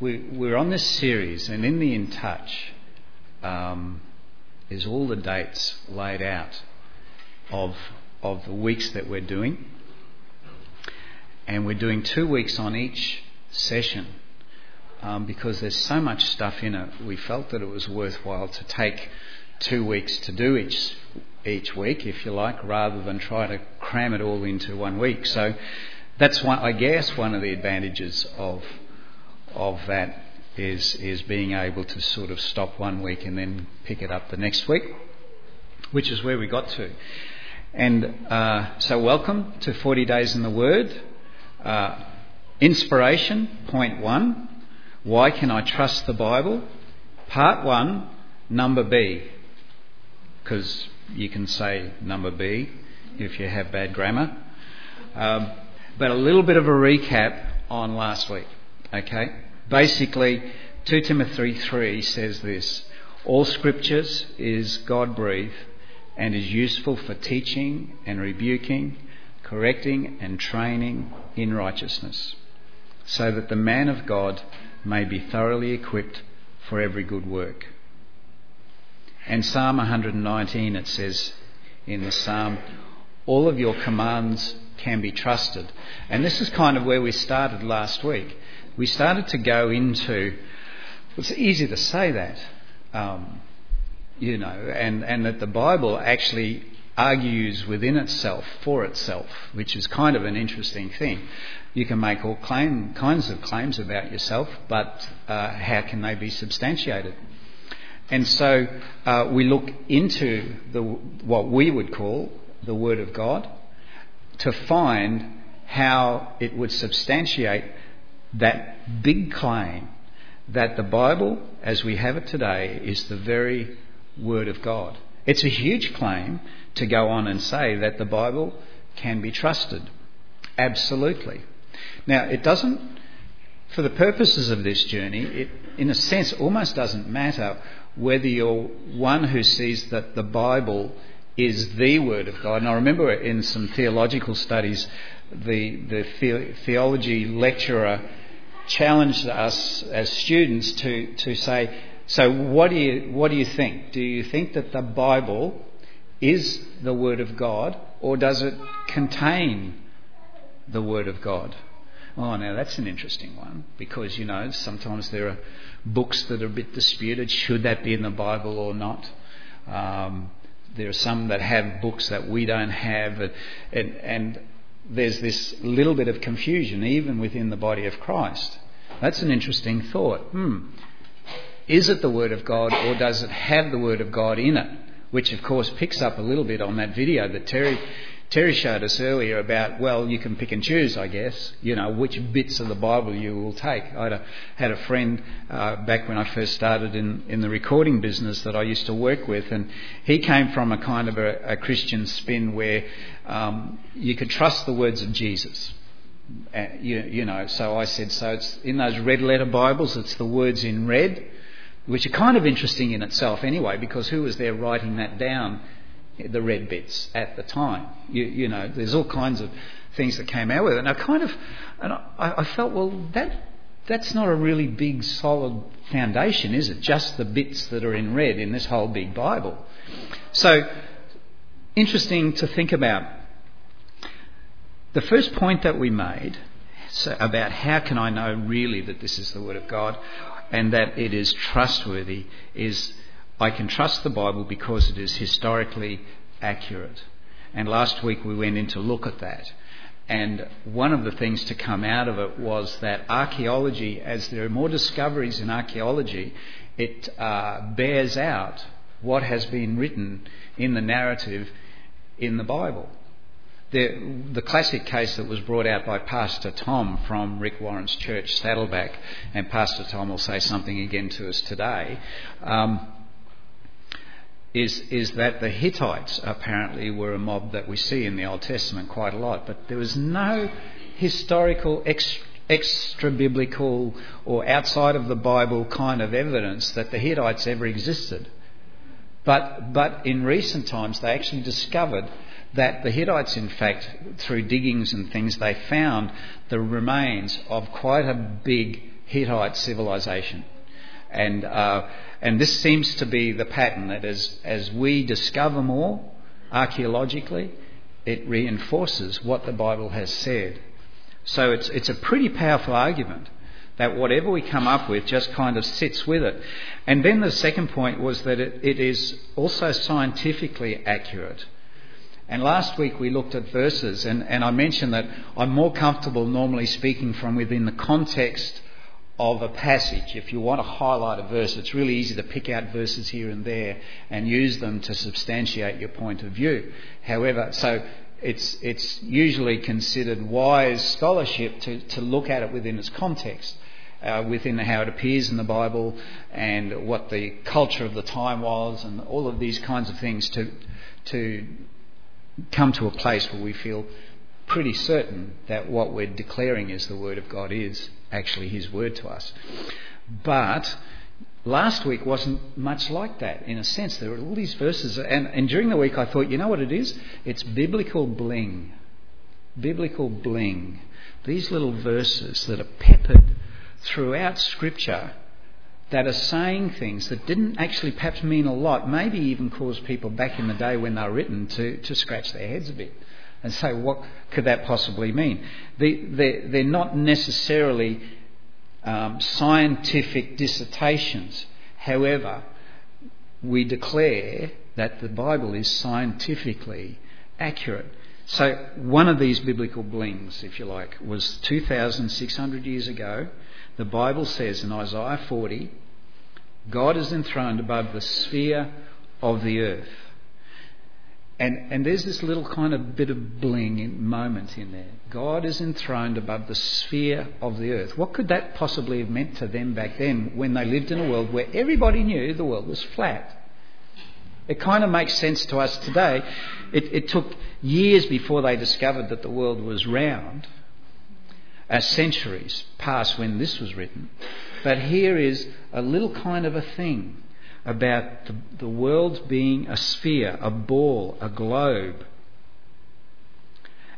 we, we're on this series, and in the In Touch um, is all the dates laid out of, of the weeks that we're doing. And we're doing two weeks on each session um, because there's so much stuff in it. We felt that it was worthwhile to take two weeks to do each each week, if you like, rather than try to cram it all into one week. So that's one, I guess, one of the advantages of of that is is being able to sort of stop one week and then pick it up the next week, which is where we got to. And uh, so, welcome to 40 Days in the Word. Uh, inspiration, point one. Why can I trust the Bible? Part one, number B. Because you can say number B if you have bad grammar. Um, but a little bit of a recap on last week. Okay? Basically, 2 Timothy 3 says this All scriptures is God breathed and is useful for teaching and rebuking, correcting and training in righteousness, so that the man of God may be thoroughly equipped for every good work. And Psalm 119 it says in the psalm, all of your commands can be trusted. And this is kind of where we started last week we started to go into, it's easy to say that, um, you know, and, and that the Bible actually argues within itself for itself, which is kind of an interesting thing. You can make all claim, kinds of claims about yourself, but uh, how can they be substantiated? And so uh, we look into the, what we would call the Word of God to find how it would substantiate that big claim that the Bible, as we have it today, is the very Word of God. It's a huge claim to go on and say that the Bible can be trusted. Absolutely. Now, it doesn't, for the purposes of this journey, it, in a sense, almost doesn't matter whether you're one who sees that the Bible is the Word of God. And I remember in some theological studies, the, the theology lecturer challenged us as students to, to say, so what do, you, what do you think? Do you think that the Bible is the Word of God or does it contain the Word of God? Oh, now that's an interesting one because, you know, sometimes there are books that are a bit disputed. Should that be in the Bible or not? Um, there are some that have books that we don't have, and, and there's this little bit of confusion even within the body of Christ. That's an interesting thought. Hmm. Is it the Word of God or does it have the Word of God in it? Which, of course, picks up a little bit on that video that Terry, Terry showed us earlier about, well, you can pick and choose, I guess, you know, which bits of the Bible you will take. I had a, friend uh, back when I first started in, in the recording business that I used to work with, and he came from a kind of a, a Christian spin where um, you could trust the words of Jesus. Uh, you, you, know, so I said, so it's in those red letter Bibles, it's the words in red, which are kind of interesting in itself anyway, because who was there writing that down, the red bits at the time? You, you know, there's all kinds of things that came out with it. And I kind of, and I, I felt, well, that that's not a really big, solid foundation, is it? Just the bits that are in red in this whole big Bible. So, interesting to think about the first point that we made so about how can I know really that this is the Word of God and that it is trustworthy is I can trust the Bible because it is historically accurate. And last week we went in to look at that. And one of the things to come out of it was that archaeology, as there are more discoveries in archaeology, it uh, bears out what has been written in the narrative in the Bible. The, the classic case that was brought out by Pastor Tom from Rick Warren's church, Saddleback, and Pastor Tom will say something again to us today, um, is, is that the Hittites apparently were a mob that we see in the Old Testament quite a lot, but there was no historical extra biblical or outside of the Bible kind of evidence that the Hittites ever existed. But, but in recent times, they actually discovered that the Hittites, in fact, through diggings and things, they found the remains of quite a big Hittite civilization. And, uh, and this seems to be the pattern that as, as we discover more archaeologically, it reinforces what the Bible has said. So it's, it's a pretty powerful argument that whatever we come up with just kind of sits with it. And then the second point was that it, it is also scientifically accurate. And last week we looked at verses, and, and I mentioned that I'm more comfortable normally speaking from within the context of a passage. If you want to highlight a verse, it's really easy to pick out verses here and there and use them to substantiate your point of view. However, so it's, it's usually considered wise scholarship to, to look at it within its context. Uh, within how it appears in the Bible and what the culture of the time was, and all of these kinds of things to to come to a place where we feel pretty certain that what we're declaring as the Word of God is actually His Word to us. But last week wasn't much like that in a sense. There were all these verses, and, and during the week I thought, you know what it is? It's biblical bling. Biblical bling. These little verses that are peppered throughout Scripture that are saying things that didn't actually perhaps mean a lot, maybe even cause people back in the day when they were written to, to scratch their heads a bit and say, what could that possibly mean? They, they're not necessarily um, scientific dissertations. However, we declare that the Bible is scientifically accurate. So, one of these biblical blings, if you like, was 2,600 years ago. The Bible says in Isaiah 40 God is enthroned above the sphere of the earth. And, and there's this little kind of bit of bling in, moment in there. God is enthroned above the sphere of the earth. What could that possibly have meant to them back then when they lived in a world where everybody knew the world was flat? It kind of makes sense to us today. It, it took years before they discovered that the world was round, as centuries passed when this was written. But here is a little kind of a thing about the, the world being a sphere, a ball, a globe.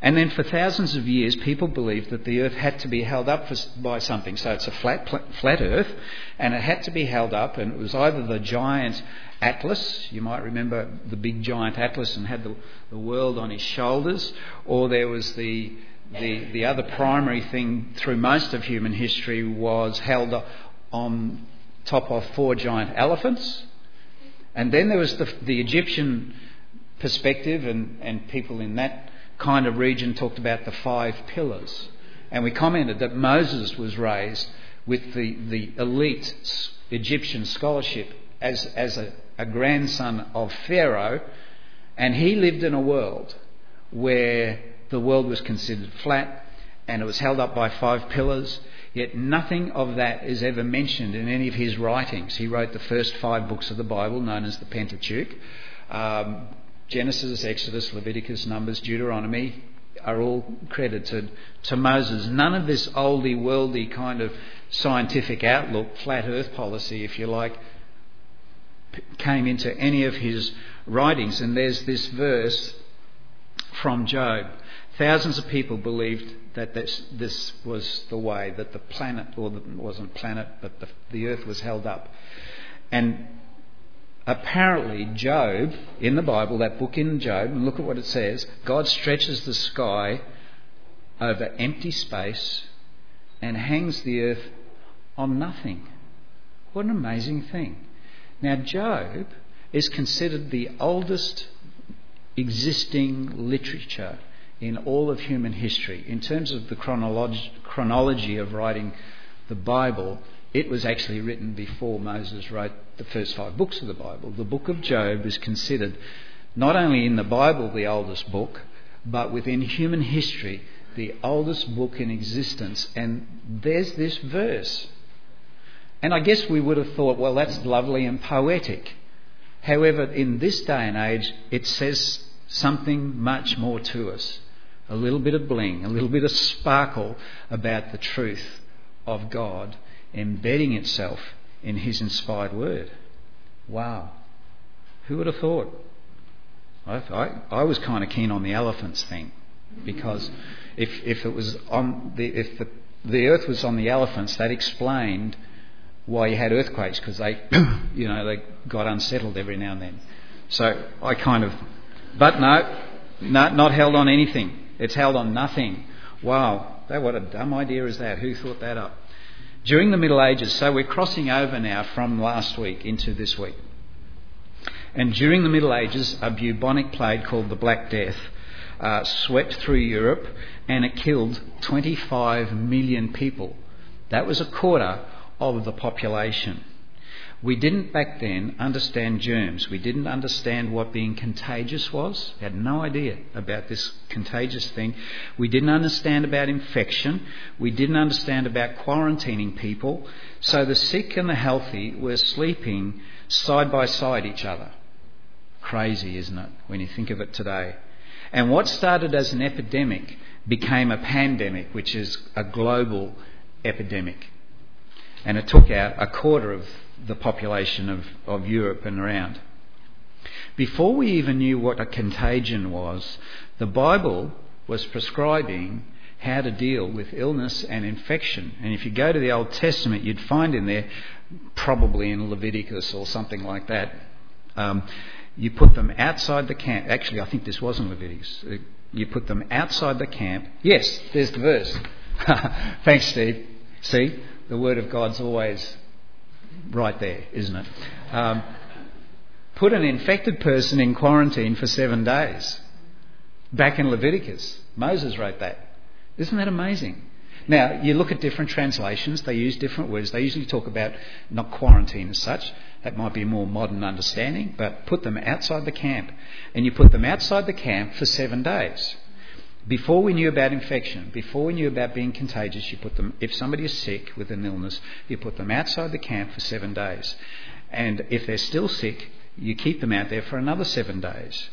And then for thousands of years, people believed that the earth had to be held up for, by something. So it's a flat, flat earth, and it had to be held up, and it was either the giant Atlas, you might remember the big giant Atlas and had the, the world on his shoulders, or there was the, the, the other primary thing through most of human history was held on top of four giant elephants. And then there was the, the Egyptian perspective, and, and people in that kind of region talked about the five pillars. And we commented that Moses was raised with the, the elite Egyptian scholarship as, as a, a grandson of Pharaoh, and he lived in a world where the world was considered flat and it was held up by five pillars Yet nothing of that is ever mentioned in any of his writings. He wrote the first five books of the Bible, known as the Pentateuch. Um, Genesis, Exodus, Leviticus, Numbers, Deuteronomy are all credited to Moses. None of this oldie worldy kind of scientific outlook, flat earth policy, if you like, came into any of his writings. And there's this verse from Job. Thousands of people believed that this, this was the way that the planet, or the, wasn't planet, but the, the earth was held up. And apparently, Job, in the Bible, that book in Job, and look at what it says God stretches the sky over empty space and hangs the earth on nothing. What an amazing thing. Now, Job is considered the oldest existing literature in all of human history. In terms of the chronolog- chronology of writing the Bible, it was actually written before Moses wrote the first five books of the Bible. The book of Job is considered not only in the Bible the oldest book, but within human history the oldest book in existence. And there's this verse. And I guess we would have thought, well, that's lovely and poetic. However, in this day and age, it says something much more to us a little bit of bling, a little bit of sparkle about the truth of God embedding itself in His inspired word. Wow. Who would have thought? I, I, I was kind of keen on the elephants thing because if, if it was on the, if the the earth was on the elephants, that explained why you had earthquakes because they, you know, they got unsettled every now and then. So I kind of, but no, no, not held on anything. It's held on nothing. Wow, that what a dumb idea is that? Who thought that up? During the Middle Ages, so we're crossing over now from last week into this week. And during the Middle Ages, a bubonic plague called the Black Death uh, swept through Europe and it killed 25 million people. That was a quarter of the population. We didn't back then understand germs. We didn't understand what being contagious was. We had no idea about this contagious thing. We didn't understand about infection. We didn't understand about quarantining people. So the sick and the healthy were sleeping side by side each other. Crazy, isn't it, when you think of it today? And what started as an epidemic became a pandemic, which is a global epidemic. And it took out a quarter of the population of, of Europe and around. Before we even knew what a contagion was, the Bible was prescribing how to deal with illness and infection. And if you go to the Old Testament, you'd find in there, probably in Leviticus or something like that, um, you put them outside the camp. Actually, I think this was in Leviticus. Uh, you put them outside the camp. Yes, there's the verse. Thanks, Steve. See, the Word of God's always right there, isn't it? Um, put an infected person in quarantine for seven days. Back in Leviticus, Moses wrote that. Isn't that amazing? Now, you look at different translations, they use different words. They usually talk about not quarantine as such, that might be a more modern understanding, but put them outside the camp. And you put them outside the camp for seven days. Before we knew about infection, before we knew about being contagious, you put them, if somebody is sick with an illness, you put them outside the camp for seven days. And if they're still sick, you keep them out there for another seven days.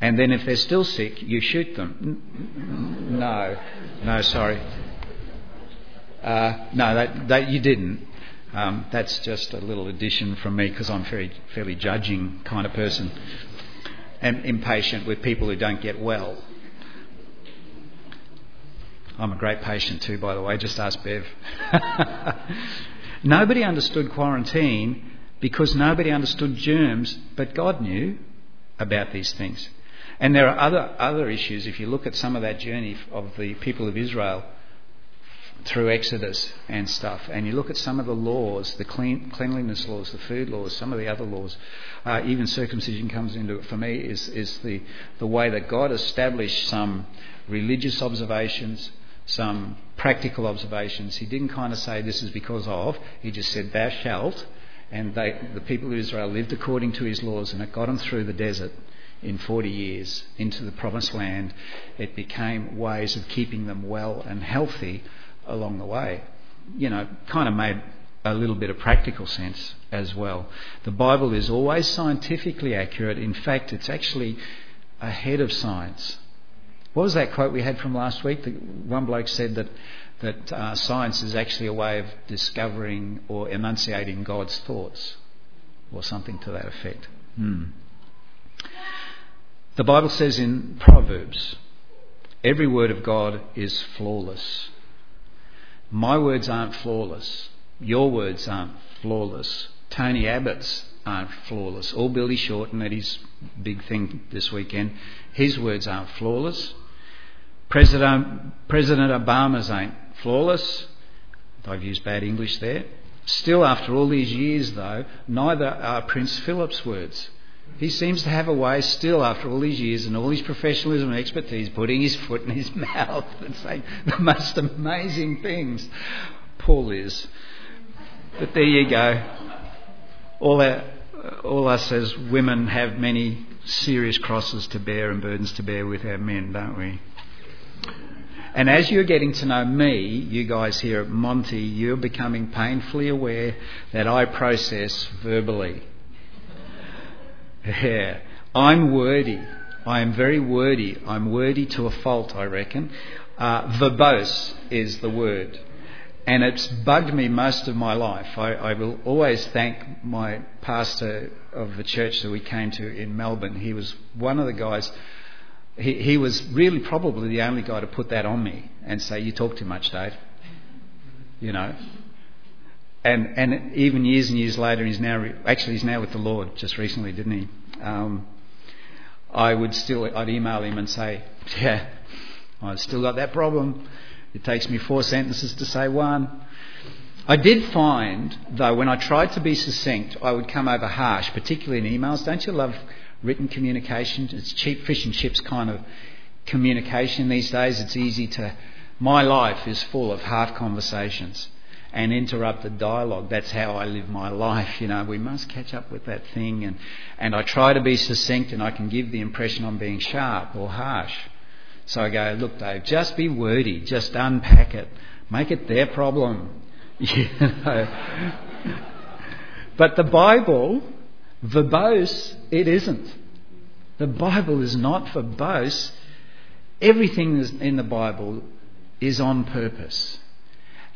And then if they're still sick, you shoot them. No, no, sorry. Uh, no, that, that you didn't. Um, that's just a little addition from me because I'm a fairly judging kind of person and impatient with people who don't get well. I'm a great patient too, by the way. Just ask Bev. nobody understood quarantine because nobody understood germs, but God knew about these things. And there are other other issues. If you look at some of that journey of the people of Israel through Exodus and stuff, and you look at some of the laws, the clean, cleanliness laws, the food laws, some of the other laws, uh, even circumcision comes into it for me, is, is the, the way that God established some religious observations, some practical observations. He didn't kind of say this is because of, he just said, Thou shalt. And they, the people of Israel lived according to his laws, and it got them through the desert in 40 years into the promised land. It became ways of keeping them well and healthy along the way. You know, kind of made a little bit of practical sense as well. The Bible is always scientifically accurate. In fact, it's actually ahead of science. What was that quote we had from last week? The, one bloke said that that uh, science is actually a way of discovering or enunciating God's thoughts, or something to that effect. Hmm. The Bible says in Proverbs, every word of God is flawless. My words aren't flawless. Your words aren't flawless. Tony Abbott's aren't flawless. All Billy Shorten at his big thing this weekend, his words aren't flawless. President, President Obama's ain't flawless. I've used bad English there. Still, after all these years, though, neither are Prince Philip's words. He seems to have a way still, after all these years and all his professionalism and expertise, putting his foot in his mouth and saying the most amazing things. Paul is. But there you go. All, all us as women have many serious crosses to bear and burdens to bear with our men, don't we? And as you're getting to know me, you guys here at Monty, you're becoming painfully aware that I process verbally. Yeah. I'm wordy. I am very wordy. I'm wordy to a fault, I reckon. Uh, verbose is the word. And it's bugged me most of my life. I, I, will always thank my pastor of the church that we came to in Melbourne. He was one of the guys, he, he was really probably the only guy to put that on me and say, You talk too much, Dave. you know. And and even years and years later, he's now re- actually he's now with the Lord. Just recently, didn't he? Um, I would still I'd email him and say, yeah, I've still got that problem. It takes me four sentences to say one. I did find, though, when I tried to be succinct, I would come over harsh, particularly in emails. Don't you love written communication? It's cheap fish and chips kind of communication these days. It's easy to. My life is full of half conversations and interrupted dialogue. That's how I live my life. You know, we must catch up with that thing. And, and I try to be succinct and I can give the impression I'm being sharp or harsh. So I go, look, Dave, just be wordy, just unpack it, make it their problem. You know. but the Bible, verbose, it isn't. The Bible is not verbose. Everything in the Bible is on purpose.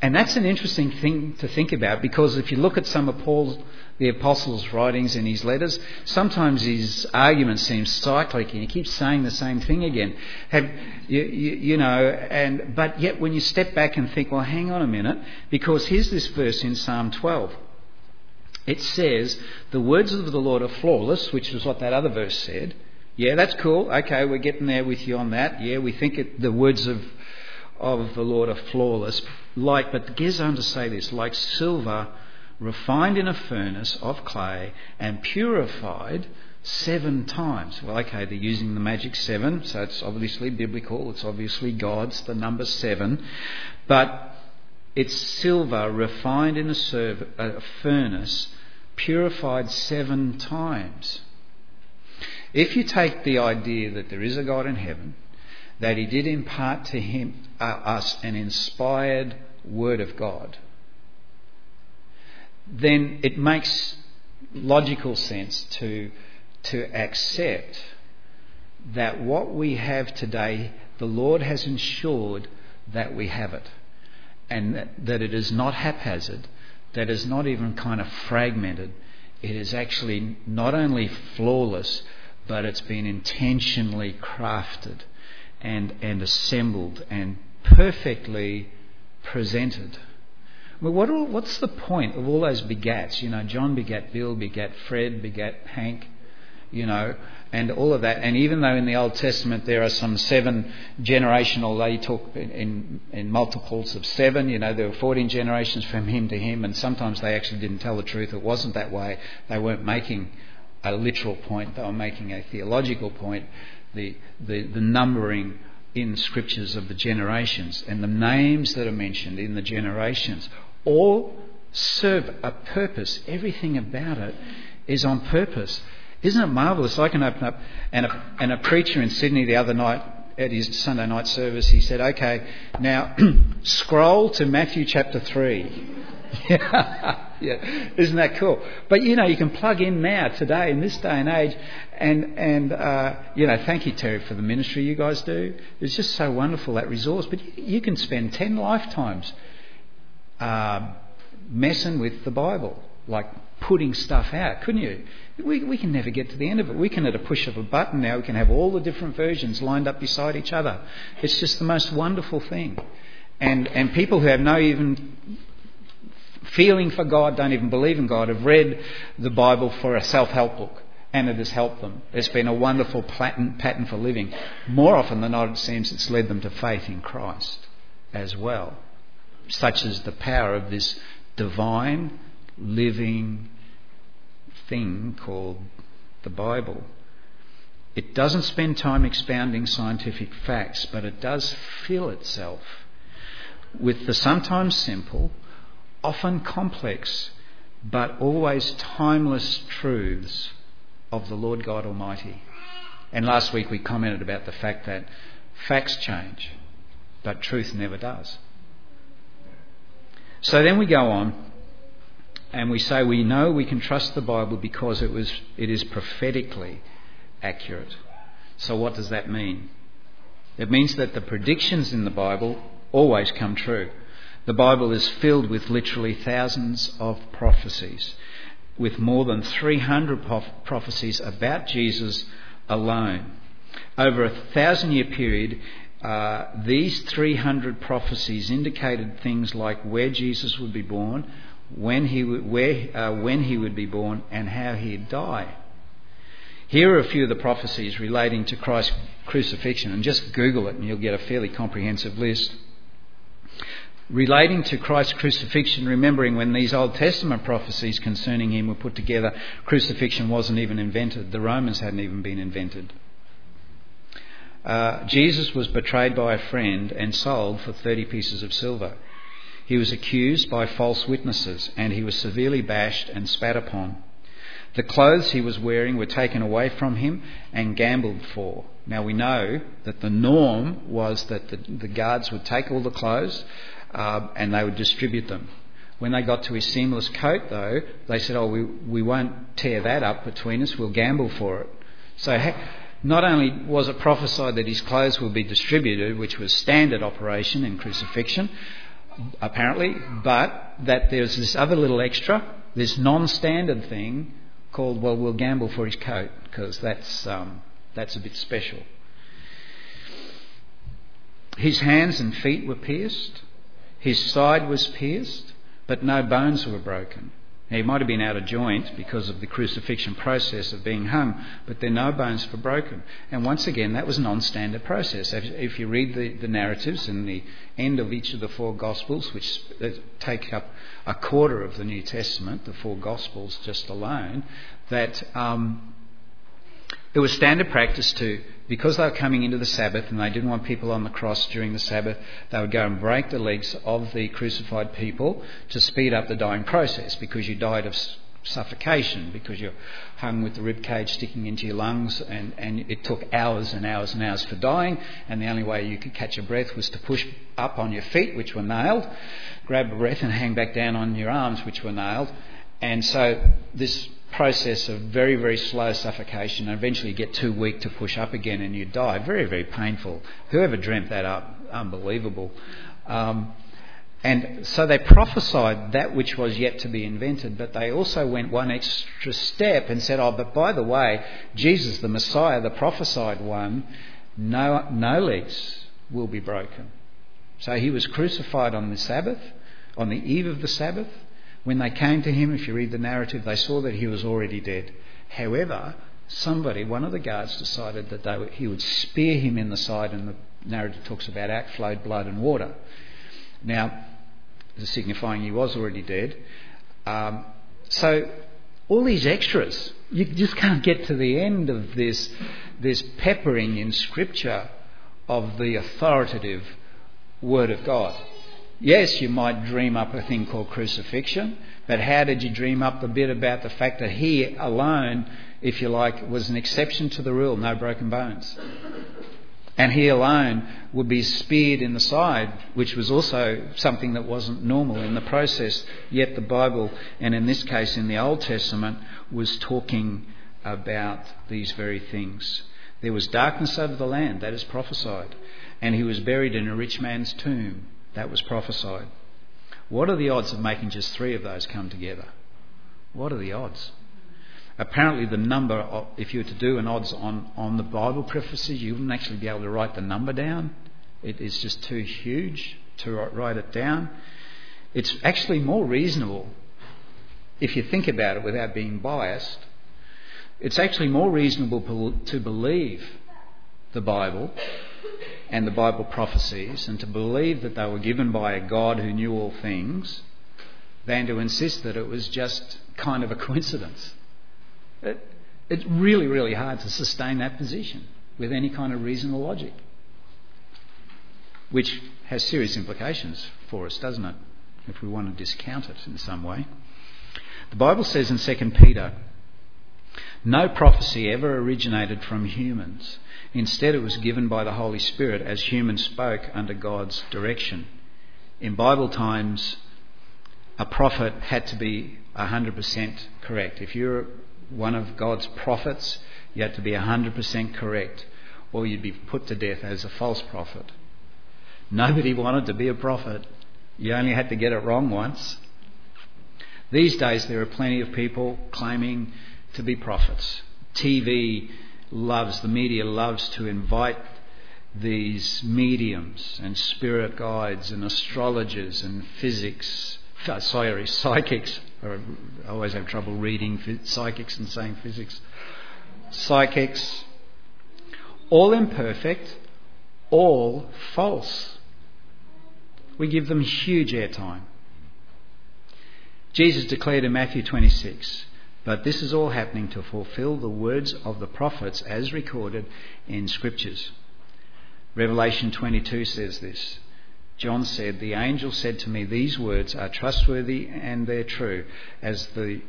And that's an interesting thing to think about because if you look at some of Paul the Apostle's writings and his letters, sometimes his arguments seem cyclic and he keeps saying the same thing again. Have, you, you, you know, and, but yet when you step back and think, well, hang on a minute, because here's this verse in Psalm 12. It says, the words of the Lord are flawless, which is what that other verse said. Yeah, that's cool. Okay, we're getting there with you on that. Yeah, we think it, the words of of the Lord are flawless. Like, but goes on to say this, like silver refined in a furnace of clay and purified seven times. Well, okay, they're using the magic seven, so it's obviously biblical. It's obviously God's, the number seven. But it's silver refined in a, serv- a furnace, purified seven times. If you take the idea that there is a God in heaven, that he did impart to him, uh, us an inspired word of God, then it makes logical sense to, to accept that what we have today, the Lord has ensured that we have it. And that, it is not haphazard, that is not even kind of fragmented. It is actually not only flawless, but it's been intentionally crafted and, and assembled and perfectly presented. What what's the point of all those begats? You know, John begat Bill, begat Fred, begat Hank, you know, and all of that. And even though in the Old Testament there are some seven generational, they talk in, in multiples of seven, you know, there were 14 generations from him to him, and sometimes they actually didn't tell the truth. It wasn't that way. They weren't making a literal point, they were making a theological point the, the, the numbering in scriptures of the generations and the names that are mentioned in the generations all serve a purpose. Everything about it is on purpose. Isn't it marvellous? I can open up, and a, and a preacher in Sydney the other night at his Sunday night service, he said, Okay, now scroll to Matthew chapter 3. yeah, isn't that cool? But you know, you can plug in now, today, in this day and age, and and uh, you know, thank you, Terry, for the ministry you guys do. It's just so wonderful that resource. But you, you can spend ten lifetimes uh, messing with the Bible, like putting stuff out, couldn't you? We, we can never get to the end of it. We can, at a push of a button now, we can have all the different versions lined up beside each other. It's just the most wonderful thing. And, and people who have no even feeling for God, don't even believe in God, have read the Bible for a self help book and it has helped them. It's been a wonderful pattern, for living. More often than not, it seems it's led them to faith in Christ as well, such as the power of this divine, living thing called the Bible. It doesn't spend time expounding scientific facts, but it does fill itself with the sometimes simple often complex, but always timeless truths of the Lord God Almighty. And last week we commented about the fact that facts change, but truth never does. So then we go on and we say we know we can trust the Bible because it, was, it is prophetically accurate. So what does that mean? It means that the predictions in the Bible always come true. The Bible is filled with literally thousands of prophecies, with more than 300 prophecies about Jesus alone. Over a thousand year period, uh, these 300 prophecies indicated things like where Jesus would be born, when he where, uh, when he would be born, and how he'd die. Here are a few of the prophecies relating to Christ's crucifixion, and just Google it and you'll get a fairly comprehensive list. Relating to Christ's crucifixion, remembering when these Old Testament prophecies concerning him were put together, crucifixion wasn't even invented. The Romans hadn't even been invented. Uh, Jesus was betrayed by a friend and sold for 30 pieces of silver. He was accused by false witnesses and he was severely bashed and spat upon. The clothes he was wearing were taken away from him and gambled for. Now we know that the norm was that the, the guards would take all the clothes uh, and they would distribute them. When they got to his seamless coat, though, they said, Oh, we, we won't tear that up between us, we'll gamble for it. So not only was it prophesied that his clothes would be distributed, which was standard operation in crucifixion, apparently, but that there's this other little extra, this non standard thing called, well, we'll gamble for his coat, because that's, um, that's a bit special. His hands and feet were pierced, his side was pierced, but no bones were broken. Now, he might have been out of joint because of the crucifixion process of being hung, but there no bones were broken. And once again, that was a non standard process. If you read the, the, narratives in the end of each of the four Gospels, which uh, take up a quarter of the New Testament, the four Gospels just alone, that um, it was standard practice to because they were coming into the Sabbath and they didn't want people on the cross during the Sabbath, they would go and break the legs of the crucified people to speed up the dying process because you died of suffocation, because you're hung with the rib cage sticking into your lungs, and, and it took hours and hours and hours for dying, and the only way you could catch your breath was to push up on your feet, which were nailed, grab a breath, and hang back down on your arms, which were nailed. And so this process of very, very slow suffocation and eventually get too weak to push up again and you die. Very, very painful. Whoever dreamt that up, unbelievable. Um, and so they prophesied that which was yet to be invented, but they also went one extra step and said, Oh, but by the way, Jesus, the Messiah, the prophesied one, no, no legs will be broken. So he was crucified on the Sabbath, on the eve of the Sabbath. When they came to him, if you read the narrative, they saw that he was already dead. However, somebody, one of the guards, decided that they, he would spear him in the side, and the narrative talks about out flowed blood and water. Now, signifying he was already dead. Um, so, all these extras, you just can't get to the end of this, this peppering in Scripture of the authoritative Word of God. Yes, you might dream up a thing called crucifixion, but how did you dream up the bit about the fact that he alone, if you like, was an exception to the rule, no broken bones? And he alone would be speared in the side, which was also something that wasn't normal in the process. Yet the Bible, and in this case in the Old Testament, was talking about these very things. There was darkness over the land, that is prophesied, and he was buried in a rich man's tomb. That was prophesied. What are the odds of making just three of those come together? What are the odds? Apparently, the number, of, if you were to do an odds on, on the Bible prophecies, you wouldn't actually be able to write the number down. It is just too huge to write it down. It's actually more reasonable, if you think about it without being biased, it's actually more reasonable to believe the Bible and the Bible prophecies and to believe that they were given by a God who knew all things than to insist that it was just kind of a coincidence. It, it's really, really hard to sustain that position with any kind of reasonable logic, which has serious implications for us, doesn't it? If we want to discount it in some way. The Bible says in 2 Peter, no prophecy ever originated from humans. Instead, it was given by the Holy Spirit as humans spoke under God's direction. In Bible times, a prophet had to be 100% correct. If you're one of God's prophets, you had to be 100% correct, or you'd be put to death as a false prophet. Nobody wanted to be a prophet. You only had to get it wrong once. These days, there are plenty of people claiming to be prophets. TV loves, the media loves to invite these mediums and spirit guides and astrologers and physics, uh, sorry, psychics. I always have trouble reading psychics and saying physics. Psychics, all imperfect, all false. We give them huge airtime. Jesus declared in Matthew 26, but this is all happening to fulfill the words of the prophets as recorded in Scriptures. Revelation 22 says this. John said, The angel said to me, These words are trustworthy and they're true. As the,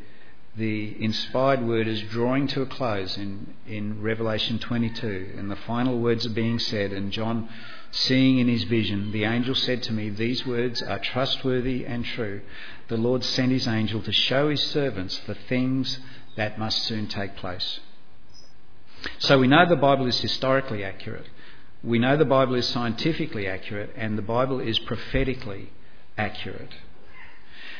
the inspired word is drawing to a close in, in Revelation 22, and the final words are being said, and John, seeing in his vision, the angel said to me, These words are trustworthy and true. The Lord sent his angel to show his servants the things that must soon take place. So we know the Bible is historically accurate. We know the Bible is scientifically accurate and the Bible is prophetically accurate.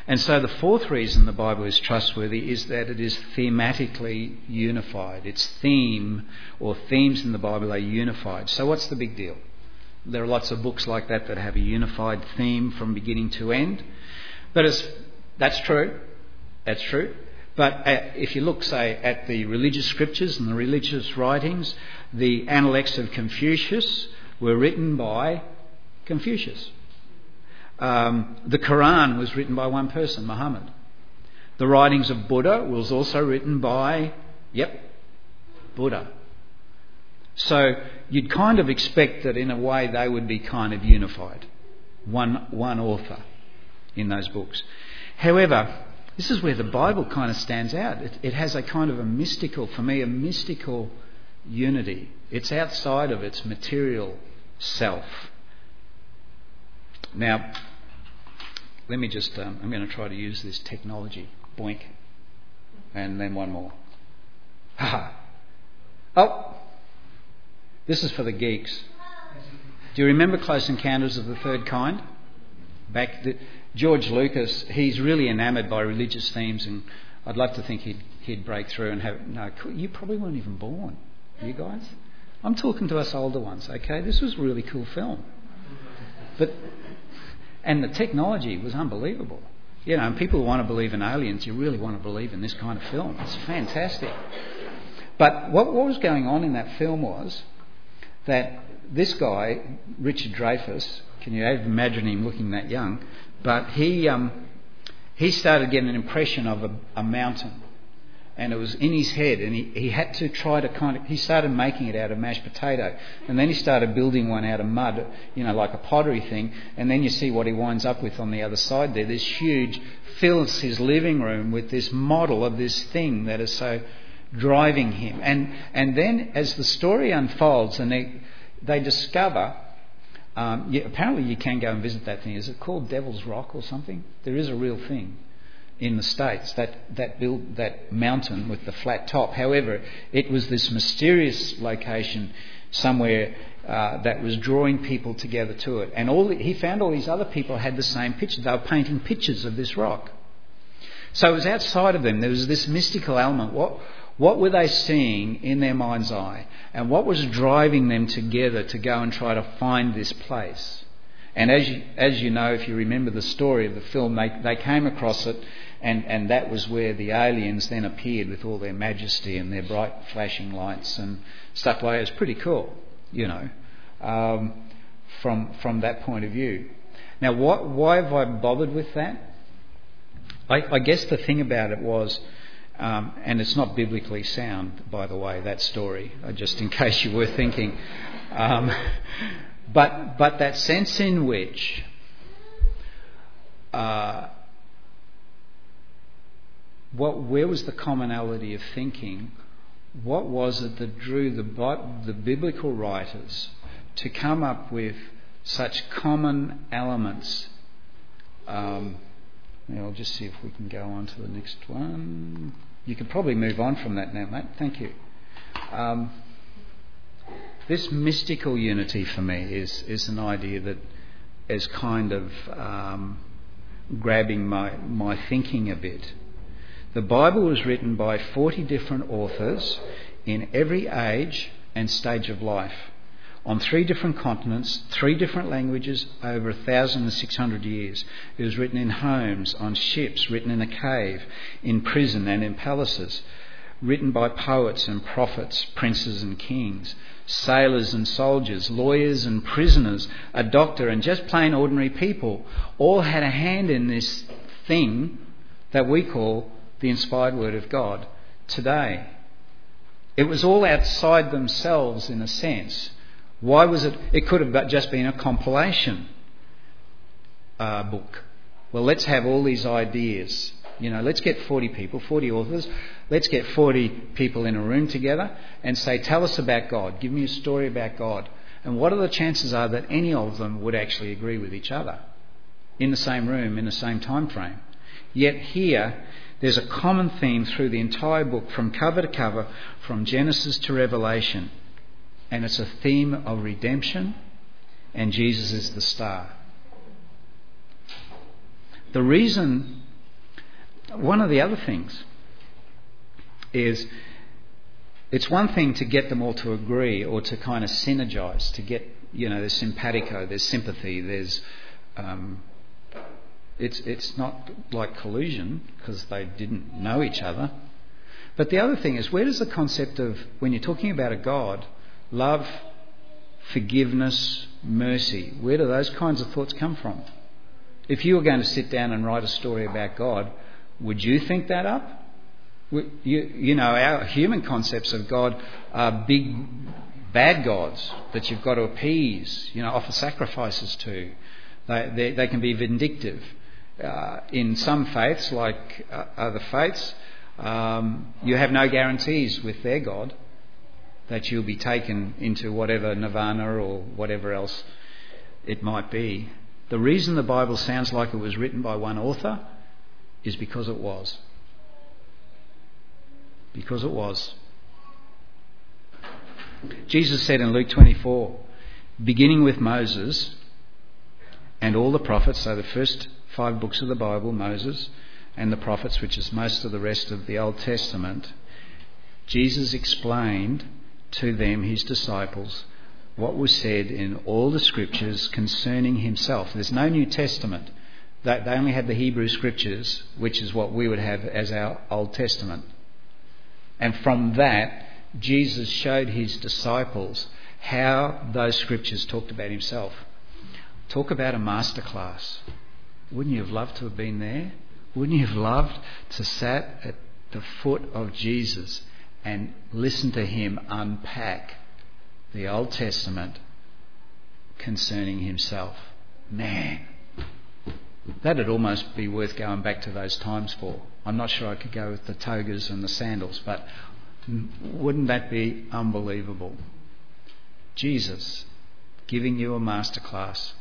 And so the fourth reason the Bible is trustworthy is that it is thematically unified. Its theme or themes in the Bible are unified. So what's the big deal? There are lots of books like that that have a unified theme from beginning to end. But that's true. That's true. But uh, if you look, say, at the religious scriptures and the religious writings, the Analects of Confucius were written by Confucius. Um, the Quran was written by one person, Muhammad. The writings of Buddha was also written by, yep, Buddha. So you'd kind of expect that in a way they would be kind of unified. One, one author in those books. However, this is where the Bible kind of stands out. It, it has a kind of a mystical, for me, a mystical unity. It's outside of its material self. Now, let me just, um, I'm going to try to use this technology. Boink. And then one more. Ha Oh! This is for the geeks. Do you remember Close Encounters of the Third Kind? Back, the, George Lucas, he's really enamoured by religious themes, and I'd love to think he'd, he'd break through and have. No, you probably weren't even born, you guys. I'm talking to us older ones, okay? This was a really cool film. But, and the technology was unbelievable. You know, and people who want to believe in aliens, you really want to believe in this kind of film. It's fantastic. But what, what was going on in that film was that this guy, Richard Dreyfuss, can you imagine him looking that young? But he, um, he started getting an impression of a, a, mountain. And it was in his head, and he, he had to try to kind of. He started making it out of mashed potato, and then he started building one out of mud, you know, like a pottery thing. And then you see what he winds up with on the other side there. This huge fills his living room with this model of this thing that is so driving him. And and then as the story unfolds, and they they discover um, apparently, you can go and visit that thing. Is it called Devil's Rock or something? There is a real thing in the states that that build that mountain with the flat top. However, it was this mysterious location somewhere uh, that was drawing people together to it. And all the, he found all these other people had the same picture. They were painting pictures of this rock. So it was outside of them. There was this mystical element. What what were they seeing in their mind's eye? And what was driving them together to go and try to find this place? And as you, as you know, if you remember the story of the film, they, they came across it, and, and that was where the aliens then appeared with all their majesty and their bright flashing lights and stuff like that. It's pretty cool, you know, um, from, from that point of view. Now, what, why have I bothered with that? I, I guess the thing about it was um, and it's not biblically sound, by the way, that story, uh, just in case you were thinking. Um, but, but that sense in which uh, what, where was the commonality of thinking? What was it that drew the, the biblical writers to come up with such common elements? Um, I'll just see if we can go on to the next one. You can probably move on from that now, mate. Thank you. Um, this mystical unity for me is, is an idea that is kind of um, grabbing my, my thinking a bit. The Bible was written by 40 different authors in every age and stage of life. On three different continents, three different languages, over 1,600 years. It was written in homes, on ships, written in a cave, in prison, and in palaces. Written by poets and prophets, princes and kings, sailors and soldiers, lawyers and prisoners, a doctor and just plain ordinary people, all had a hand in this thing that we call the inspired Word of God today. It was all outside themselves in a sense. Why was it? It could have just been a compilation uh, book. Well, let's have all these ideas. You know, let's get 40 people, 40 authors. Let's get 40 people in a room together and say, tell us about God. Give me a story about God. And what are the chances are that any of them would actually agree with each other in the same room, in the same time frame? Yet here, there's a common theme through the entire book, from cover to cover, from Genesis to Revelation. And it's a theme of redemption, and Jesus is the star. The reason, one of the other things, is it's one thing to get them all to agree or to kind of synergize, to get, you know, there's simpatico, there's sympathy, there's. Um, it's, it's not like collusion because they didn't know each other. But the other thing is, where does the concept of, when you're talking about a God, love, forgiveness, mercy, where do those kinds of thoughts come from? If you were going to sit down and write a story about God, would you think that up? You, you know, our human concepts of God are big, bad gods that you've got to appease, you know, offer sacrifices to. They, they, they can be vindictive. Uh, in some faiths, like uh, other faiths, um, you have no guarantees with their God that you'll be taken into whatever nirvana or whatever else it might be. The reason the Bible sounds like it was written by one author is because it was. Because it was. Jesus said in Luke 24, beginning with Moses and all the prophets, so the first five books of the Bible, Moses and the prophets, which is most of the rest of the Old Testament, Jesus explained to them, his disciples, what was said in all the scriptures concerning himself. There's no New Testament. They only had the Hebrew scriptures, which is what we would have as our Old Testament. And from that, Jesus showed his disciples how those scriptures talked about himself. Talk about a masterclass. Wouldn't you have loved to have been there? Wouldn't you have loved to sat at the foot of Jesus and listen to him unpack the Old Testament concerning himself. Man, that'd almost be worth going back to those times for. I'm not sure I could go with the togas and the sandals, but wouldn't that be unbelievable? Jesus giving you a masterclass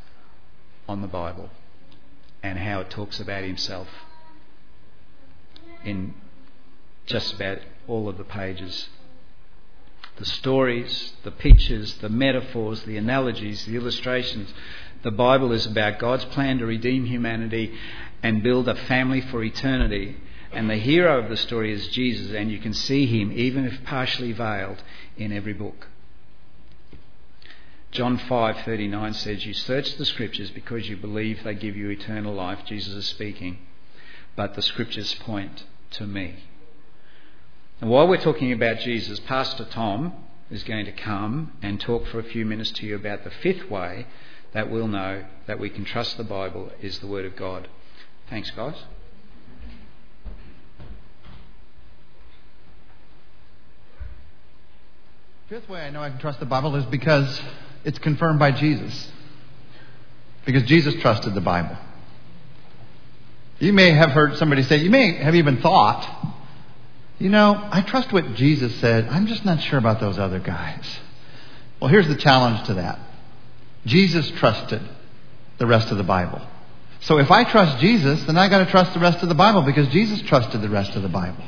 on the Bible and how it talks about himself in just about all of the pages. The stories, the pictures, the metaphors, the analogies, the illustrations. The Bible is about God's plan to redeem humanity and build a family for eternity. And the hero of the story is Jesus, and you can see him, even if partially veiled, in every book. John 5:39 says, "You search the scriptures because you believe they give you eternal life." Jesus is speaking, but the scriptures point to me. And while we're talking about Jesus, Pastor Tom is going to come and talk for a few minutes to you about the fifth way that we'll know that we can trust the Bible is the Word of God. Thanks, guys. Fifth way I know I can trust the Bible is because it's confirmed by Jesus. Because Jesus trusted the Bible. You may have heard somebody say, you may have even thought you know, I trust what Jesus said. I'm just not sure about those other guys. Well, here's the challenge to that Jesus trusted the rest of the Bible. So if I trust Jesus, then I got to trust the rest of the Bible because Jesus trusted the rest of the Bible.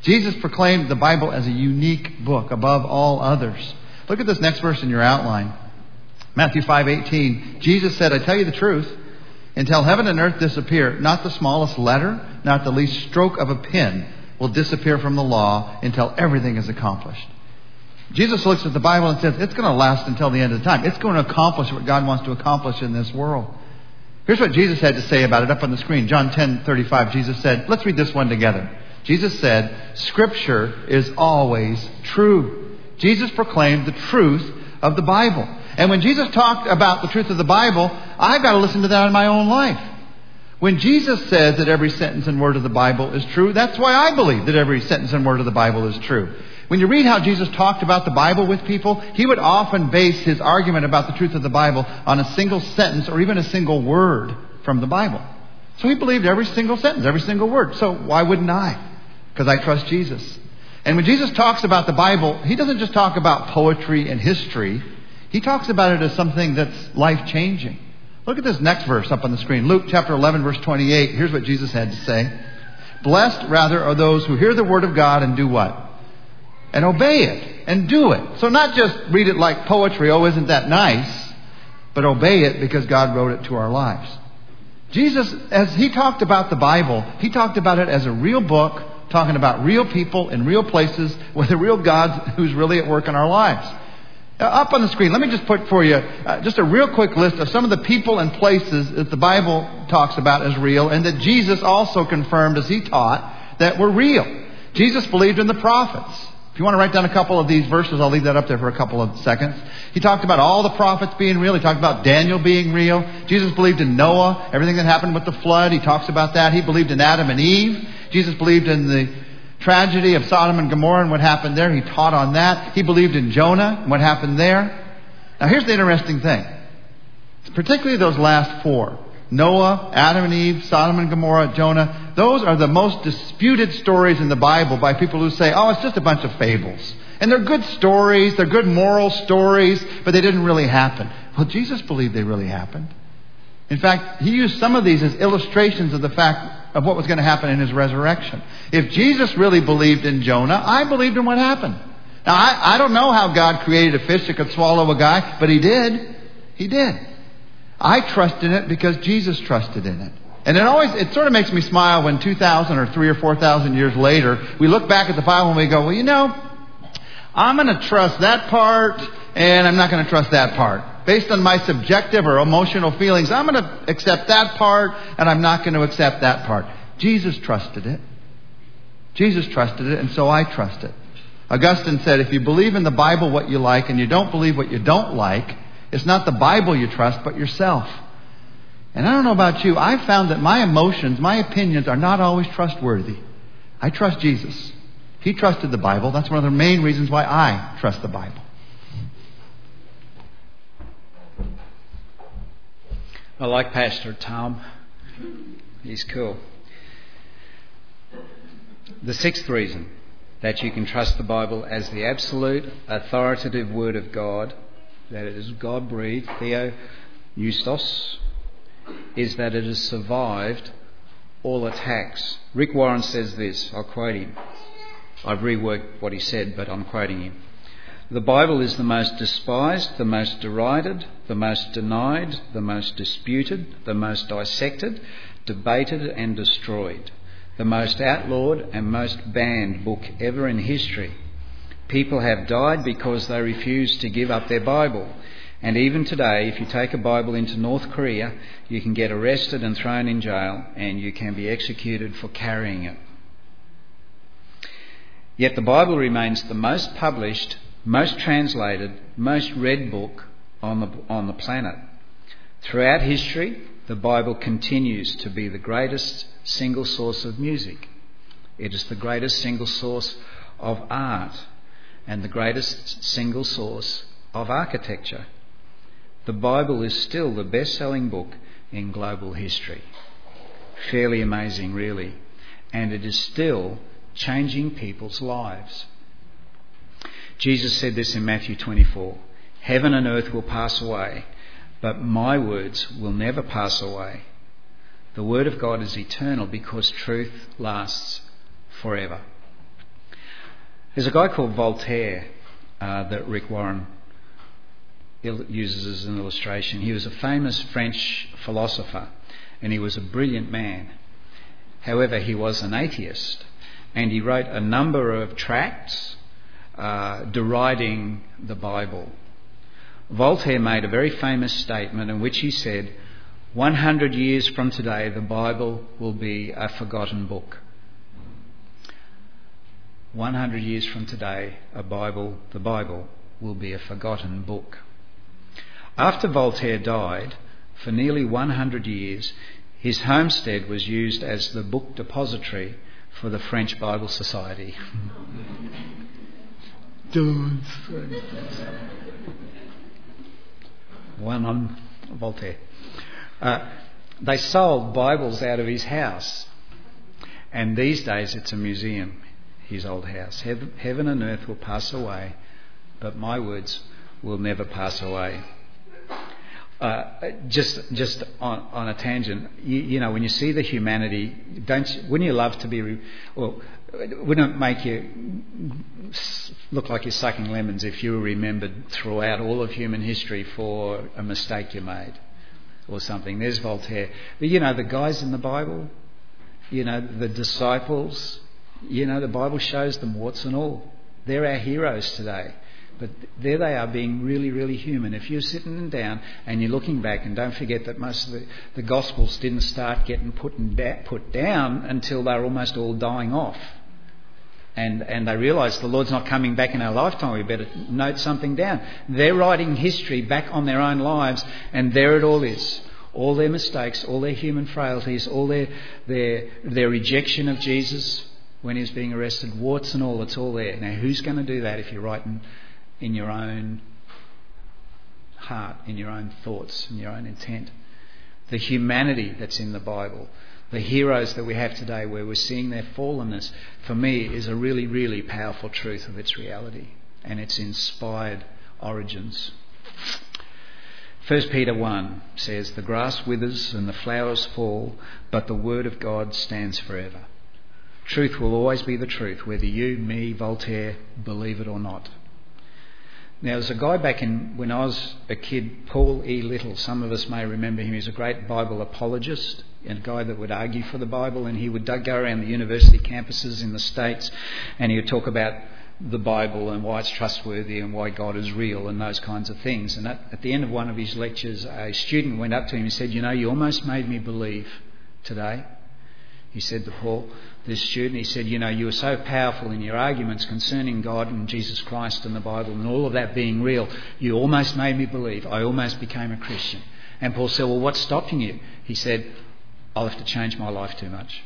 Jesus proclaimed the Bible as a unique book above all others. Look at this next verse in your outline. Matthew 5:18. Jesus said, "I tell you the truth, until heaven and earth disappear, not the smallest letter, not the least stroke of a pen will disappear from the law until everything is accomplished. Jesus looks at the Bible and says, it's going to last until the end of the time. It's going to accomplish what God wants to accomplish in this world. Here's what Jesus had to say about it up on the screen. John 10, 35, Jesus said, let's read this one together. Jesus said, Scripture is always true. Jesus proclaimed the truth of the Bible. And when Jesus talked about the truth of the Bible, I've got to listen to that in my own life. When Jesus says that every sentence and word of the Bible is true, that's why I believe that every sentence and word of the Bible is true. When you read how Jesus talked about the Bible with people, he would often base his argument about the truth of the Bible on a single sentence or even a single word from the Bible. So he believed every single sentence, every single word. So why wouldn't I? Because I trust Jesus. And when Jesus talks about the Bible, he doesn't just talk about poetry and history. He talks about it as something that's life changing. Look at this next verse up on the screen. Luke chapter 11 verse 28. Here's what Jesus had to say. Blessed rather are those who hear the word of God and do what? And obey it and do it. So not just read it like poetry, oh isn't that nice, but obey it because God wrote it to our lives. Jesus, as he talked about the Bible, he talked about it as a real book, talking about real people in real places with a real God who's really at work in our lives. Uh, up on the screen, let me just put for you uh, just a real quick list of some of the people and places that the Bible talks about as real and that Jesus also confirmed as he taught that were real. Jesus believed in the prophets. If you want to write down a couple of these verses, I'll leave that up there for a couple of seconds. He talked about all the prophets being real. He talked about Daniel being real. Jesus believed in Noah, everything that happened with the flood. He talks about that. He believed in Adam and Eve. Jesus believed in the tragedy of Sodom and Gomorrah and what happened there. He taught on that. He believed in Jonah and what happened there. Now here's the interesting thing. Particularly those last four. Noah, Adam and Eve, Sodom and Gomorrah, Jonah. Those are the most disputed stories in the Bible by people who say, oh, it's just a bunch of fables. And they're good stories, they're good moral stories, but they didn't really happen. Well, Jesus believed they really happened. In fact, he used some of these as illustrations of the fact of what was going to happen in his resurrection. If Jesus really believed in Jonah, I believed in what happened. Now, I, I don't know how God created a fish that could swallow a guy, but he did. He did. I trust in it because Jesus trusted in it. And it always, it sort of makes me smile when 2,000 or 3 or 4,000 years later, we look back at the Bible and we go, well, you know, I'm going to trust that part and I'm not going to trust that part based on my subjective or emotional feelings, I'm going to accept that part and I'm not going to accept that part. Jesus trusted it. Jesus trusted it, and so I trust it. Augustine said, if you believe in the Bible what you like and you don't believe what you don't like, it's not the Bible you trust, but yourself. And I don't know about you, I've found that my emotions, my opinions are not always trustworthy. I trust Jesus. He trusted the Bible. That's one of the main reasons why I trust the Bible. I like Pastor Tom. He's cool. The sixth reason that you can trust the Bible as the absolute authoritative Word of God, that it is God breathed, Theo Eustos, is that it has survived all attacks. Rick Warren says this, I'll quote him. I've reworked what he said, but I'm quoting him. The Bible is the most despised, the most derided, the most denied, the most disputed, the most dissected, debated, and destroyed, the most outlawed and most banned book ever in history. People have died because they refused to give up their Bible. And even today, if you take a Bible into North Korea, you can get arrested and thrown in jail, and you can be executed for carrying it. Yet the Bible remains the most published most translated, most read book on the, on the planet. Throughout history, the Bible continues to be the greatest single source of music. It is the greatest single source of art and the greatest single source of architecture. The Bible is still the best selling book in global history. Fairly amazing, really. And it is still changing people's lives. Jesus said this in Matthew 24 Heaven and earth will pass away, but my words will never pass away. The word of God is eternal because truth lasts forever. There's a guy called Voltaire uh, that Rick Warren uses as an illustration. He was a famous French philosopher and he was a brilliant man. However, he was an atheist and he wrote a number of tracts uh, deriding the Bible. Voltaire made a very famous statement in which he said, 100 years from today, the Bible will be a forgotten book. 100 years from today, a Bible, the Bible will be a forgotten book. After Voltaire died, for nearly 100 years, his homestead was used as the book depository for the French Bible Society. One on Voltaire. Uh, they sold Bibles out of his house, and these days it's a museum, his old house. Heaven and earth will pass away, but my words will never pass away. Uh, just just on, on a tangent, you, you, know, when you see the humanity, don't you, wouldn't you love to be? Re- well, wouldn't make you look like you're sucking lemons if you were remembered throughout all of human history for a mistake you made or something? There's Voltaire. But you know, the guys in the Bible, you know, the disciples, you know, the Bible shows them warts and all. They're our heroes today. But there they are being really, really human. If you're sitting down and you're looking back, and don't forget that most of the, the Gospels didn't start getting put, da- put down until they were almost all dying off. And, and they realise the Lord's not coming back in our lifetime, we better note something down. They're writing history back on their own lives, and there it all is. All their mistakes, all their human frailties, all their, their, their rejection of Jesus when he was being arrested, warts and all, it's all there. Now, who's going to do that if you're writing in your own heart, in your own thoughts, in your own intent. The humanity that's in the Bible, the heroes that we have today, where we're seeing their fallenness, for me is a really, really powerful truth of its reality and its inspired origins. 1 Peter 1 says, The grass withers and the flowers fall, but the word of God stands forever. Truth will always be the truth, whether you, me, Voltaire believe it or not. Now, there's a guy back in when I was a kid, Paul E. Little. Some of us may remember him. He's a great Bible apologist a guy that would argue for the Bible. And he would go around the university campuses in the States and he would talk about the Bible and why it's trustworthy and why God is real and those kinds of things. And at, at the end of one of his lectures, a student went up to him and said, You know, you almost made me believe today. He said to Paul, this student, he said, You know, you were so powerful in your arguments concerning God and Jesus Christ and the Bible and all of that being real, you almost made me believe. I almost became a Christian. And Paul said, Well, what's stopping you? He said, I'll have to change my life too much.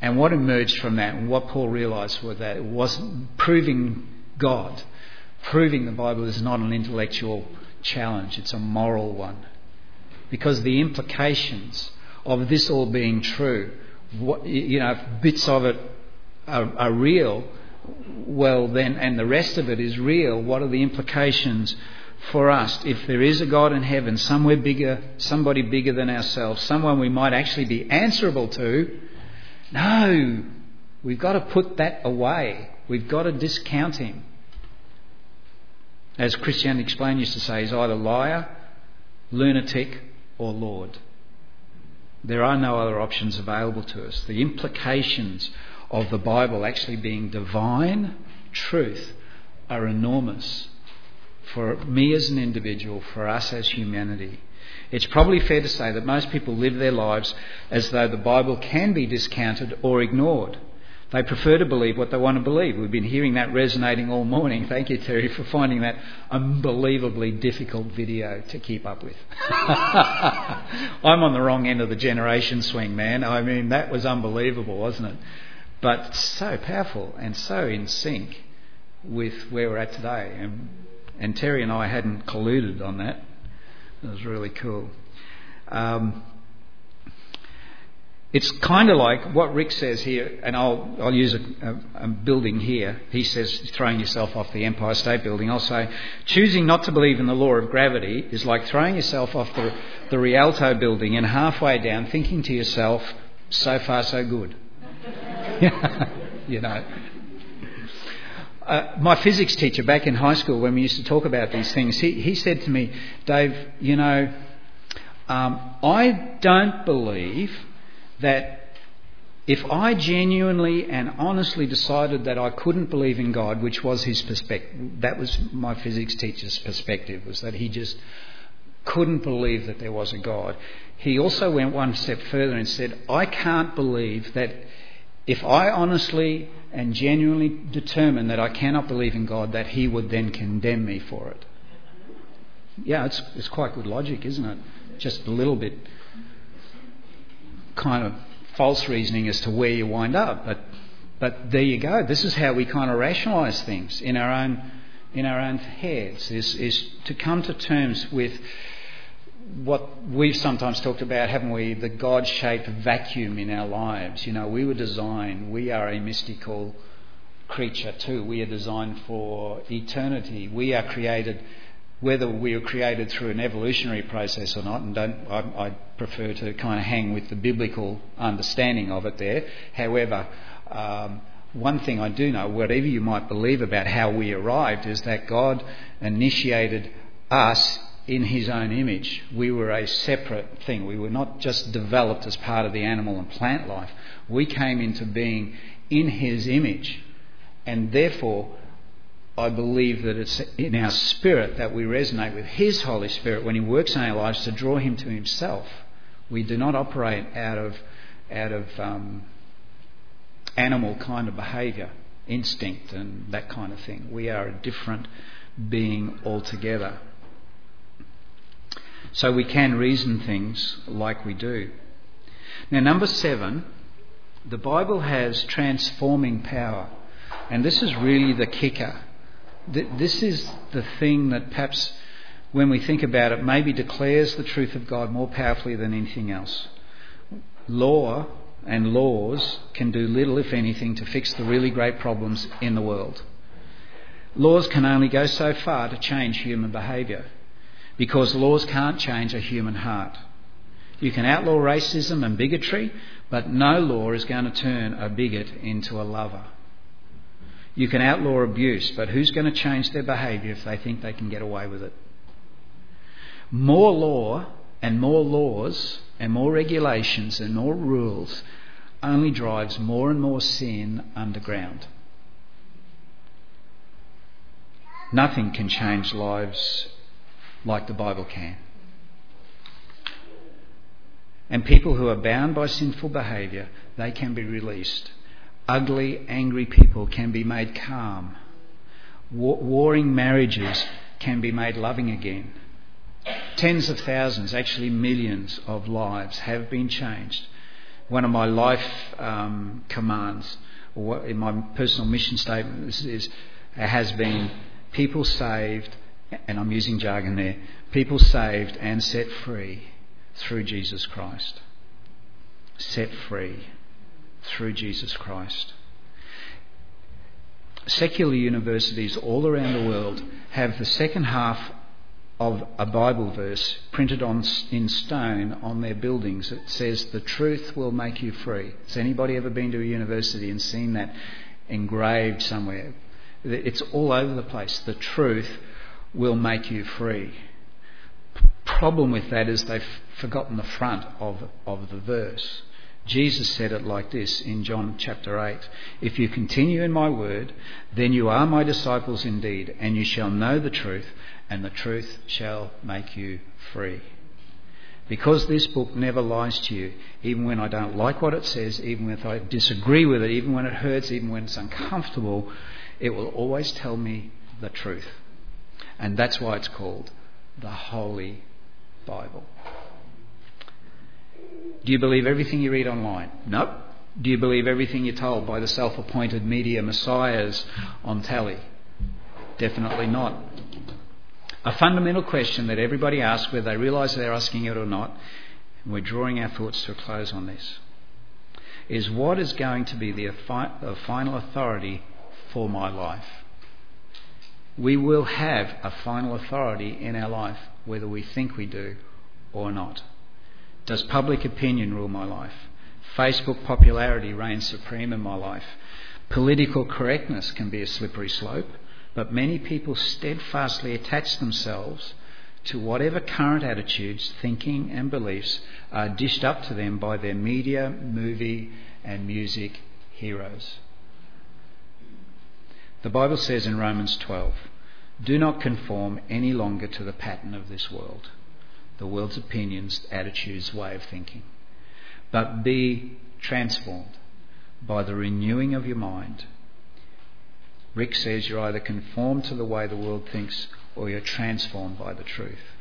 And what emerged from that, and what Paul realised was that it wasn't proving God, proving the Bible is not an intellectual challenge, it's a moral one. Because the implications of this all being true, what, you know, if bits of it are, are real, well then, and the rest of it is real, what are the implications for us? If there is a God in heaven, somewhere bigger, somebody bigger than ourselves, someone we might actually be answerable to, no, we've got to put that away. We've got to discount him. As Christianity Explained used to say, he's either liar, lunatic, or Lord. There are no other options available to us. The implications of the Bible actually being divine truth are enormous for me as an individual, for us as humanity. It's probably fair to say that most people live their lives as though the Bible can be discounted or ignored. They prefer to believe what they want to believe. We've been hearing that resonating all morning. Thank you, Terry, for finding that unbelievably difficult video to keep up with. I'm on the wrong end of the generation swing, man. I mean, that was unbelievable, wasn't it? But so powerful and so in sync with where we're at today. And, and Terry and I hadn't colluded on that. It was really cool. Um, it's kind of like what Rick says here, and I'll, I'll use a, a, a, building here. He says throwing yourself off the Empire State Building. I'll say choosing not to believe in the law of gravity is like throwing yourself off the, the Rialto building and halfway down thinking to yourself, so far so good. you know. Uh, my physics teacher back in high school, when we used to talk about these things, he, he said to me, Dave, you know, um, I don't believe that If I genuinely and honestly decided that I couldn't believe in God, which was his perspective, that was my physics teacher's perspective, was that he just couldn't believe that there was a God. He also went one step further and said, I can't believe that if I honestly and genuinely determine that I cannot believe in God, that He would then condemn me for it. Yeah, it's, it's quite good logic, isn't it? Just a little bit kind of false reasoning as to where you wind up. But, but there you go. This is how we kind of rationalise things in our own, in our own heads, is, is to come to terms with what we've sometimes talked about, haven't we? The God shaped vacuum in our lives. You know, we were designed, we are a mystical creature too. We are designed for eternity. We are created, whether we are created through an evolutionary process or not, and don't, I, I prefer to kind of hang with the biblical understanding of it there. However, um, one thing I do know, whatever you might believe about how we arrived, is that God initiated us in his own image. We were a separate thing. We were not just developed as part of the animal and plant life. We came into being in his image. And therefore, I believe that it's in our spirit that we resonate with his Holy Spirit when he works in our lives to draw him to himself. We do not operate out of, out of um, animal kind of behaviour, instinct, and that kind of thing. We are a different being altogether. So we can reason things like we do. Now, number seven, the Bible has transforming power. And this is really the kicker. This is the thing that perhaps, when we think about it, maybe declares the truth of God more powerfully than anything else. Law and laws can do little, if anything, to fix the really great problems in the world. Laws can only go so far to change human behaviour because laws can't change a human heart. You can outlaw racism and bigotry, but no law is going to turn a bigot into a lover. You can outlaw abuse, but who's going to change their behaviour if they think they can get away with it? More law and more laws and more regulations and more rules only drives more and more sin underground. Nothing can change lives like the Bible can. And people who are bound by sinful behaviour, they can be released. Ugly, angry people can be made calm. warring marriages can be made loving again. Tens of thousands, actually millions of lives have been changed. One of my life um, commands, or in my personal mission statement, is, is has been people saved and I'm using jargon there, people saved and set free through Jesus Christ. Set free through Jesus Christ. Secular universities all around the world have the second half of a Bible verse printed on in stone on their buildings. It says, "The truth will make you free." Has anybody ever been to a university and seen that engraved somewhere? It's all over the place. The truth will make you free. Problem with that is they've forgotten the front of, of the verse. Jesus said it like this in John chapter 8 If you continue in my word, then you are my disciples indeed, and you shall know the truth, and the truth shall make you free. Because this book never lies to you, even when I don't like what it says, even when I disagree with it, even when it hurts, even when it's uncomfortable, it will always tell me the truth. And that's why it's called the Holy Bible. Do you believe everything you read online? Nope. Do you believe everything you're told by the self appointed media messiahs on tally? Definitely not. A fundamental question that everybody asks, whether they realise they're asking it or not, and we're drawing our thoughts to a close on this, is what is going to be the final authority for my life? We will have a final authority in our life, whether we think we do or not. Does public opinion rule my life? Facebook popularity reigns supreme in my life? Political correctness can be a slippery slope, but many people steadfastly attach themselves to whatever current attitudes, thinking, and beliefs are dished up to them by their media, movie, and music heroes. The Bible says in Romans 12, do not conform any longer to the pattern of this world, the world's opinions, attitudes, way of thinking, but be transformed by the renewing of your mind. Rick says you're either conformed to the way the world thinks or you're transformed by the truth.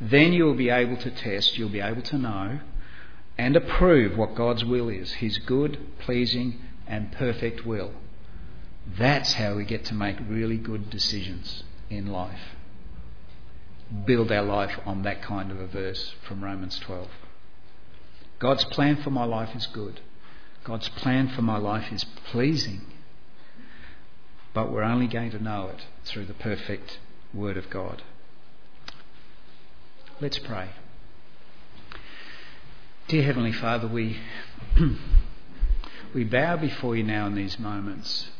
Then you'll be able to test, you'll be able to know and approve what God's will is His good, pleasing, and perfect will. That's how we get to make really good decisions in life. Build our life on that kind of a verse from Romans 12. God's plan for my life is good. God's plan for my life is pleasing. But we're only going to know it through the perfect Word of God. Let's pray. Dear Heavenly Father, we, we bow before you now in these moments.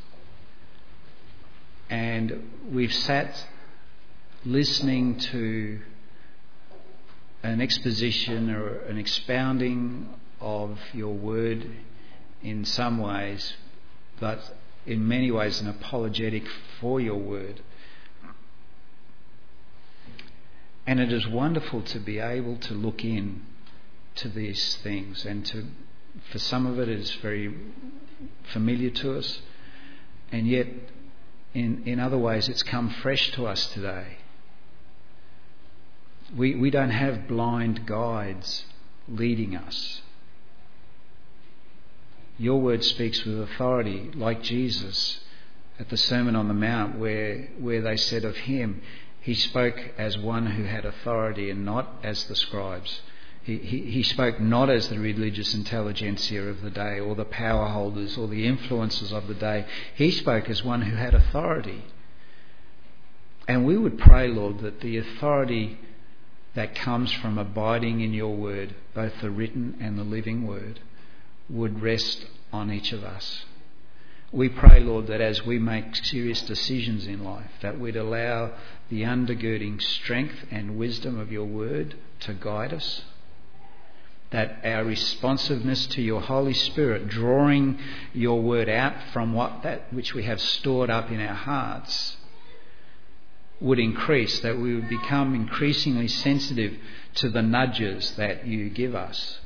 And we've sat listening to an exposition or an expounding of your word in some ways, but in many ways an apologetic for your word. And it is wonderful to be able to look in to these things and to for some of it is very familiar to us and yet in, in other ways it's come fresh to us today. We, we don't have blind guides leading us. Your word speaks with authority, like Jesus at the Sermon on the Mount, where, where they said of him, he spoke as one who had authority and not as the scribes. He, he, spoke not as the religious intelligentsia of the day or the power holders or the influencers of the day. He spoke as one who had authority. And we would pray, Lord, that the authority that comes from abiding in your word, both the written and the living word, would rest on each of us. We pray, Lord, that as we make serious decisions in life, that we'd allow the undergirding strength and wisdom of your word to guide us. That our responsiveness to your Holy Spirit, drawing your word out from what that which we have stored up in our hearts, would increase, that we would become increasingly sensitive to the nudges that you give us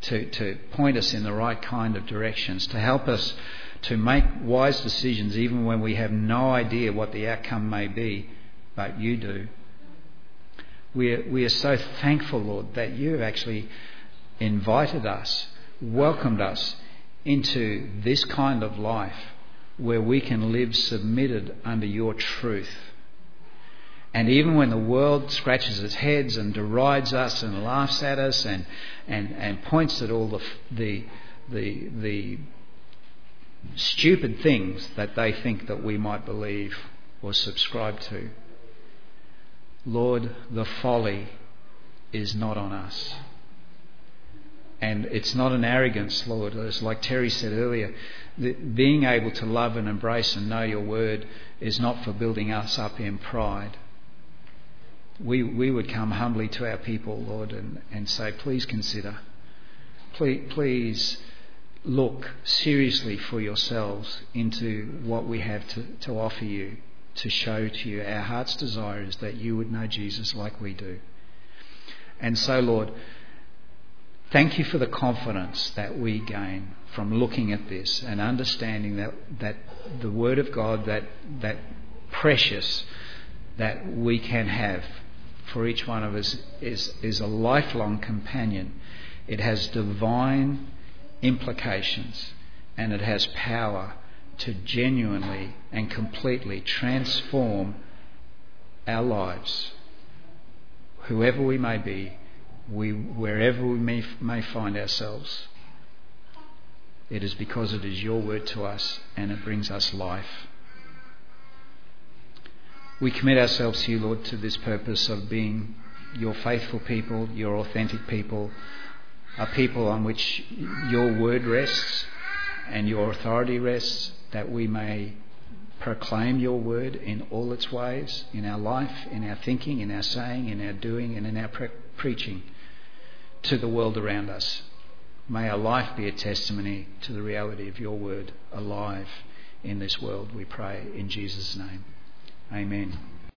to, to point us in the right kind of directions, to help us to make wise decisions even when we have no idea what the outcome may be, but you do. We are, we are so thankful, Lord, that you have actually invited us, welcomed us into this kind of life where we can live submitted under your truth. And even when the world scratches its heads and derides us and laughs at us and, and, and points at all the, the, the, the stupid things that they think that we might believe or subscribe to, Lord, the folly is not on us. And it's not an arrogance, Lord. It's like Terry said earlier. Being able to love and embrace and know your word is not for building us up in pride we, we would come humbly to our people, Lord, and, and say, please consider. Please, please look seriously for yourselves into what we have to, to offer you, to show to you. Our heart's desire is that you would know Jesus like we do. And so, Lord, thank you for the confidence that we gain from looking at this and understanding that, that the Word of God, that, that precious that we can have for each one of us is, is a lifelong companion. It has divine implications and it has power to genuinely and completely transform our lives. Whoever we may be, we, wherever we may, may find ourselves, it is because it is your word to us and it brings us life. We commit ourselves to you, Lord, to this purpose of being your faithful people, your authentic people, a people on which your word rests and your authority rests, that we may proclaim your word in all its ways, in our life, in our thinking, in our saying, in our doing, and in our pre- preaching to the world around us. May our life be a testimony to the reality of your word alive in this world, we pray in Jesus' name. Amen.